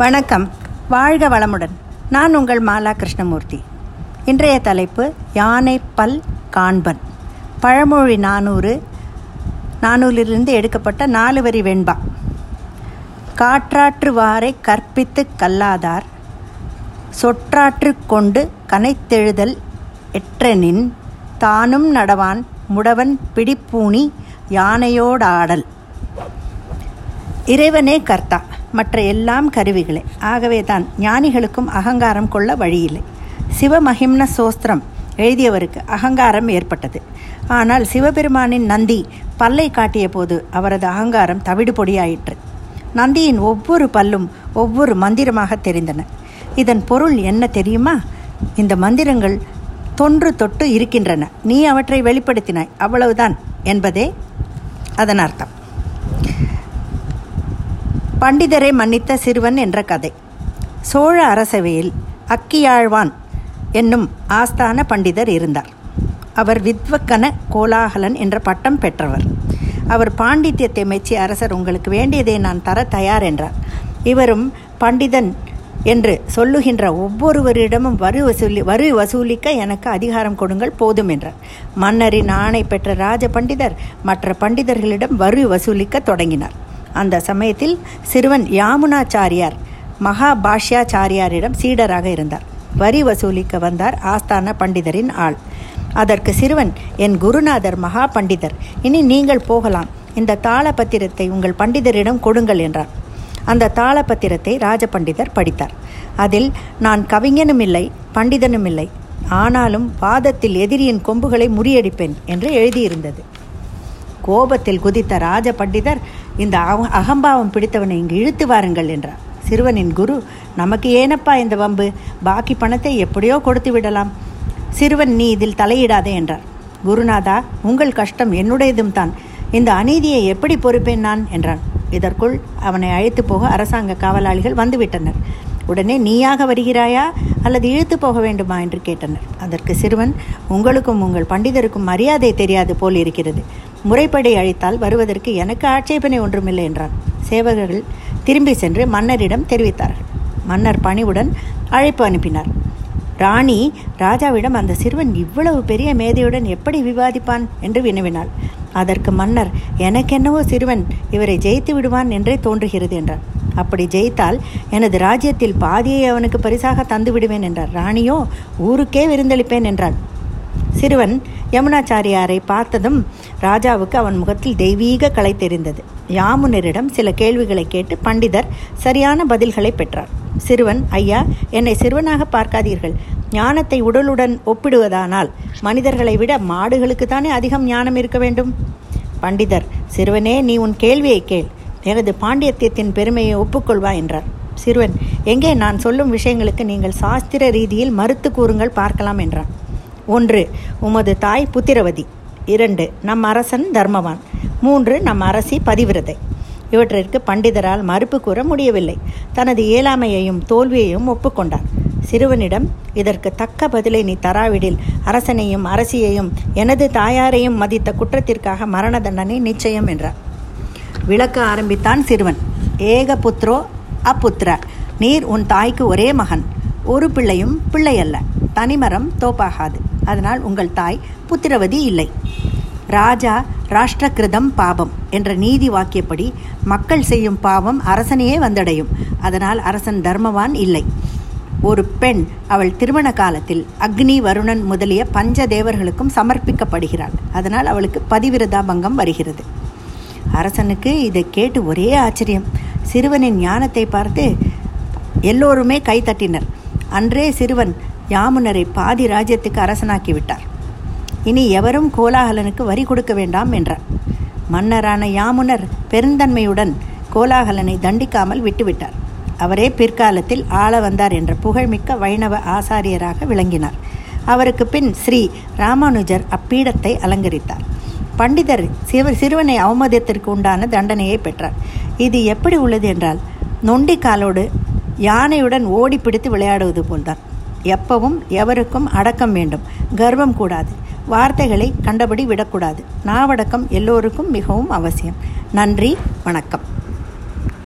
வணக்கம். வாழ்க வளமுடன். நான் உங்கள் மாலா கிருஷ்ணமூர்த்தி. இன்றைய தலைப்பு யானை பல் காண்பன். பழமொழி நானூறு நானூறிலிருந்து எடுக்கப்பட்ட நாலு வரி வெண்பா. காற்றாற்றுவாரை கற்பித்து கல்லாதார் சொற்றாற்று கொண்டு கனைத்தெழுதல் எற்றனின் தானும் நடவான் முடவன் பிடிப்பூணி யானையோடாடல். இறைவனே கர்த்தா. மற்ற எல்லாம் கருவிகளே. ஆகவே தான் ஞானிகளுக்கும் அகங்காரம் கொள்ள வழியில்லை. சிவமஹிம்ன சோஸ்திரம் எழுதியவருக்கு அகங்காரம் ஏற்பட்டது. ஆனால் சிவபெருமானின் நந்தி பல்லை காட்டிய போது அவரது அகங்காரம் தவிடு பொடியாயிற்று. நந்தியின் ஒவ்வொரு பல்லும் ஒவ்வொரு மந்திரமாக தெரிந்தன. இதன் பொருள் என்ன தெரியுமா? இந்த மந்திரங்கள் தொன்று தொட்டு இருக்கின்றன. நீ அவற்றை வெளிப்படுத்தினாய். அவ்வளவுதான் என்பதே அதன் அர்த்தம். பண்டிதரை மன்னித்த சிறுவன் என்ற கதை. சோழ அரசவையில் அக்கியாழ்வான் என்னும் ஆஸ்தான பண்டிதர் இருந்தார். அவர் வித்வக்கன கோலாகலன் என்ற பட்டம் பெற்றவர். அவர் பாண்டித்யத்தை மெச்சி அரசர் உங்களுக்கு வேண்டியதை நான் தர தயார் என்றார். இவரும் பண்டிதன் என்று சொல்லுகின்ற ஒவ்வொருவரிடமும் வரி வசூலி வரி வசூலிக்க எனக்கு அதிகாரம் கொடுங்கள் போதும் என்றார். மன்னரின் ஆணை பெற்ற ராஜ பண்டிதர் மற்ற பண்டிதர்களிடம் வரி வசூலிக்க தொடங்கினார். அந்த சமயத்தில் சிறுவன் யாமுனாச்சாரியார் மகாபாஷ்யாச்சாரியாரிடம் சீடராக இருந்தார். வரி வசூலிக்க வந்தார் ஆஸ்தான பண்டிதரின் ஆள். அதற்கு சிறுவன் என் குருநாதர் மகா பண்டிதர் இனி நீங்கள் போகலாம். இந்த தாளபத்திரத்தை உங்கள் பண்டிதரிடம் கொடுங்கள் என்றார் அந்த தாளபத்திரத்தை ராஜபண்டிதர் படித்தார். அதில் நான் கவிஞனும் இல்லை பண்டிதனும் இல்லை ஆனாலும் வாதத்தில் எதிரியின் கொம்புகளை முறியடிப்பேன் என்று எழுதியிருந்தது. கோபத்தில் குதித்த ராஜ பண்டிதர் இந்த அகம்பாவம் பிடித்தவனை இங்கு இழுத்து வாருங்கள் என்றார். சிறுவனின் குரு நமக்கு ஏனப்பா இந்த வம்பு? பாக்கி பணத்தை எப்படியோ கொடுத்து விடலாம். சிறுவன் நீ இதில் தலையிடாதே என்றார். குருநாதா உங்கள் கஷ்டம் என்னுடையதும் தான். இந்த அநீதியை எப்படி பொறுப்பேன் நான்? என்றான். இதற்குள் அவனை அழைத்து போக அரசாங்க காவலாளிகள் வந்துவிட்டனர். உடனே நீயாக வருகிறாயா? அல்லது இழுத்து போக வேண்டுமா? என்று கேட்டனர். அதற்கு சிறுவன் உங்களுக்கும் உங்கள் பண்டிதருக்கும் மரியாதை தெரியாது போல் இருக்கிறது முறைப்படி அழைத்தால் வருவதற்கு எனக்கு ஆட்சேபனை ஒன்றுமில்லை என்றான். சேவகர்கள் திரும்பி சென்று மன்னரிடம் தெரிவித்தார்கள். மன்னர் பணிவுடன் அழைப்பு அனுப்பினார். ராணி ராஜாவிடம் அந்த சிறுவன் இவ்வளவு பெரிய மேதையுடன் எப்படி விவாதிப்பான் என்று வினவினாள். அதற்கு மன்னர் எனக்கென்னவோ சிறுவன் இவரை ஜெயித்து விடுவான் என்றே தோன்றுகிறது என்றார் அப்படி ஜெயித்தால் எனது ராஜ்யத்தில் பாதியை அவனுக்கு பரிசாக தந்து விடுவேன் என்றார். ராணியோ ஊருக்கே விருந்தளிப்பேன் என்றாள். சிறுவன் யமுனாச்சாரியாரை பார்த்ததும் ராஜாவுக்கு அவன் முகத்தில் தெய்வீக கலை தெரிந்தது. யாமுனரிடம் சில கேள்விகளை கேட்டு பண்டிதர் சரியான பதில்களை பெற்றார். சிறுவன் ஐயா என்னை சிறுவனாக பார்க்காதீர்கள். ஞானத்தை உடலுடன் ஒப்பிடுவதானால் மனிதர்களை விட மாடுகளுக்கு தானே அதிகம் ஞானம் இருக்க வேண்டும்? பண்டிதர் சிறுவனே நீ உன் கேள்வியை கேள். எனது பாண்டியத்தியத்தின் பெருமையை ஒப்புக்கொள்வா என்றார். சிறுவன் எங்கே நான் சொல்லும் விஷயங்களுக்கு நீங்கள் சாஸ்திர ரீதியில் மறுத்து கூறுங்கள் பார்க்கலாம் என்றான். ஒன்று உமது தாய் புத்திரவதி. இரண்டு நம் அரசன் தர்மவான். மூன்று நம் அரசி பதிவிரதை. இவற்றிற்கு பண்டிதரால் மறுப்பு கூற முடியவில்லை. தனது இயலாமையையும் தோல்வியையும் ஒப்புக்கொண்டார். சிறுவனிடம் இதற்கு தக்க பதிலை நீ தராவிடில். அரசனையும் அரசியையும் எனது தாயாரையும் மதித்த குற்றத்திற்காக மரண தண்டனை நிச்சயம் என்றார். விளக்க ஆரம்பித்தான் சிறுவன். ஏக புத்ரோ அப்புத்ரா நீர் உன் தாய்க்கு ஒரே மகன். ஒரு பிள்ளையும் பிள்ளை அல்ல தனிமரம் தோப்பாகாது. அதனால் உங்கள் தாய் புத்திரவதி இல்லை. ராஜா ராஷ்டிரகிருதம் பாபம் என்ற நீதி வாக்கியப்படி மக்கள் செய்யும் பாவம் அரசனையே வந்தடையும். அதனால் அரசன் தர்மவான் இல்லை. ஒரு பெண் அவள் திருமண காலத்தில் அக்னி வருணன் முதலிய பஞ்ச தேவர்களுக்கும் சமர்ப்பிக்கப்படுகிறாள். அதனால் அவளுக்கு பதிவிரதா பங்கம் வருகிறது. அரசனுக்கு இதை கேட்டு ஒரே ஆச்சரியம். சிறுவனின் ஞானத்தை பார்த்து எல்லோருமே கைத்தட்டினர் அன்றே சிறுவன் யாமுனரை பாதி ராஜ்யத்துக்கு அரசனாக்கி விட்டார். இனி எவரும் கோலாகலனுக்கு வரி கொடுக்க வேண்டாம் என்றார். மன்னரான யாமுனர் பெருந்தன்மையுடன் கோலாகலனை தண்டிக்காமல் விட்டுவிட்டார். அவரே பிற்காலத்தில் ஆள வந்தார் என்ற புகழ்மிக்க வைணவ ஆசாரியராக விளங்கினார். அவருக்கு பின் ஸ்ரீ ராமானுஜர் அப்பீடத்தை அலங்கரித்தார். பண்டிதர் சிவ சிறுவனை அவமதியத்திற்கு உண்டான தண்டனையை பெற்றார். இது எப்படி உள்ளது என்றால் நொண்டி காலோடு யானையுடன் ஓடி பிடித்து விளையாடுவது போல்தான். எப்பவும் எவருக்கும் அடக்கம் வேண்டும். கர்வம் கூடாது. வார்த்தைகளை கண்டபடி விடக்கூடாது. நாவடக்கம் எல்லோருக்கும் மிகவும் அவசியம். நன்றி வணக்கம்.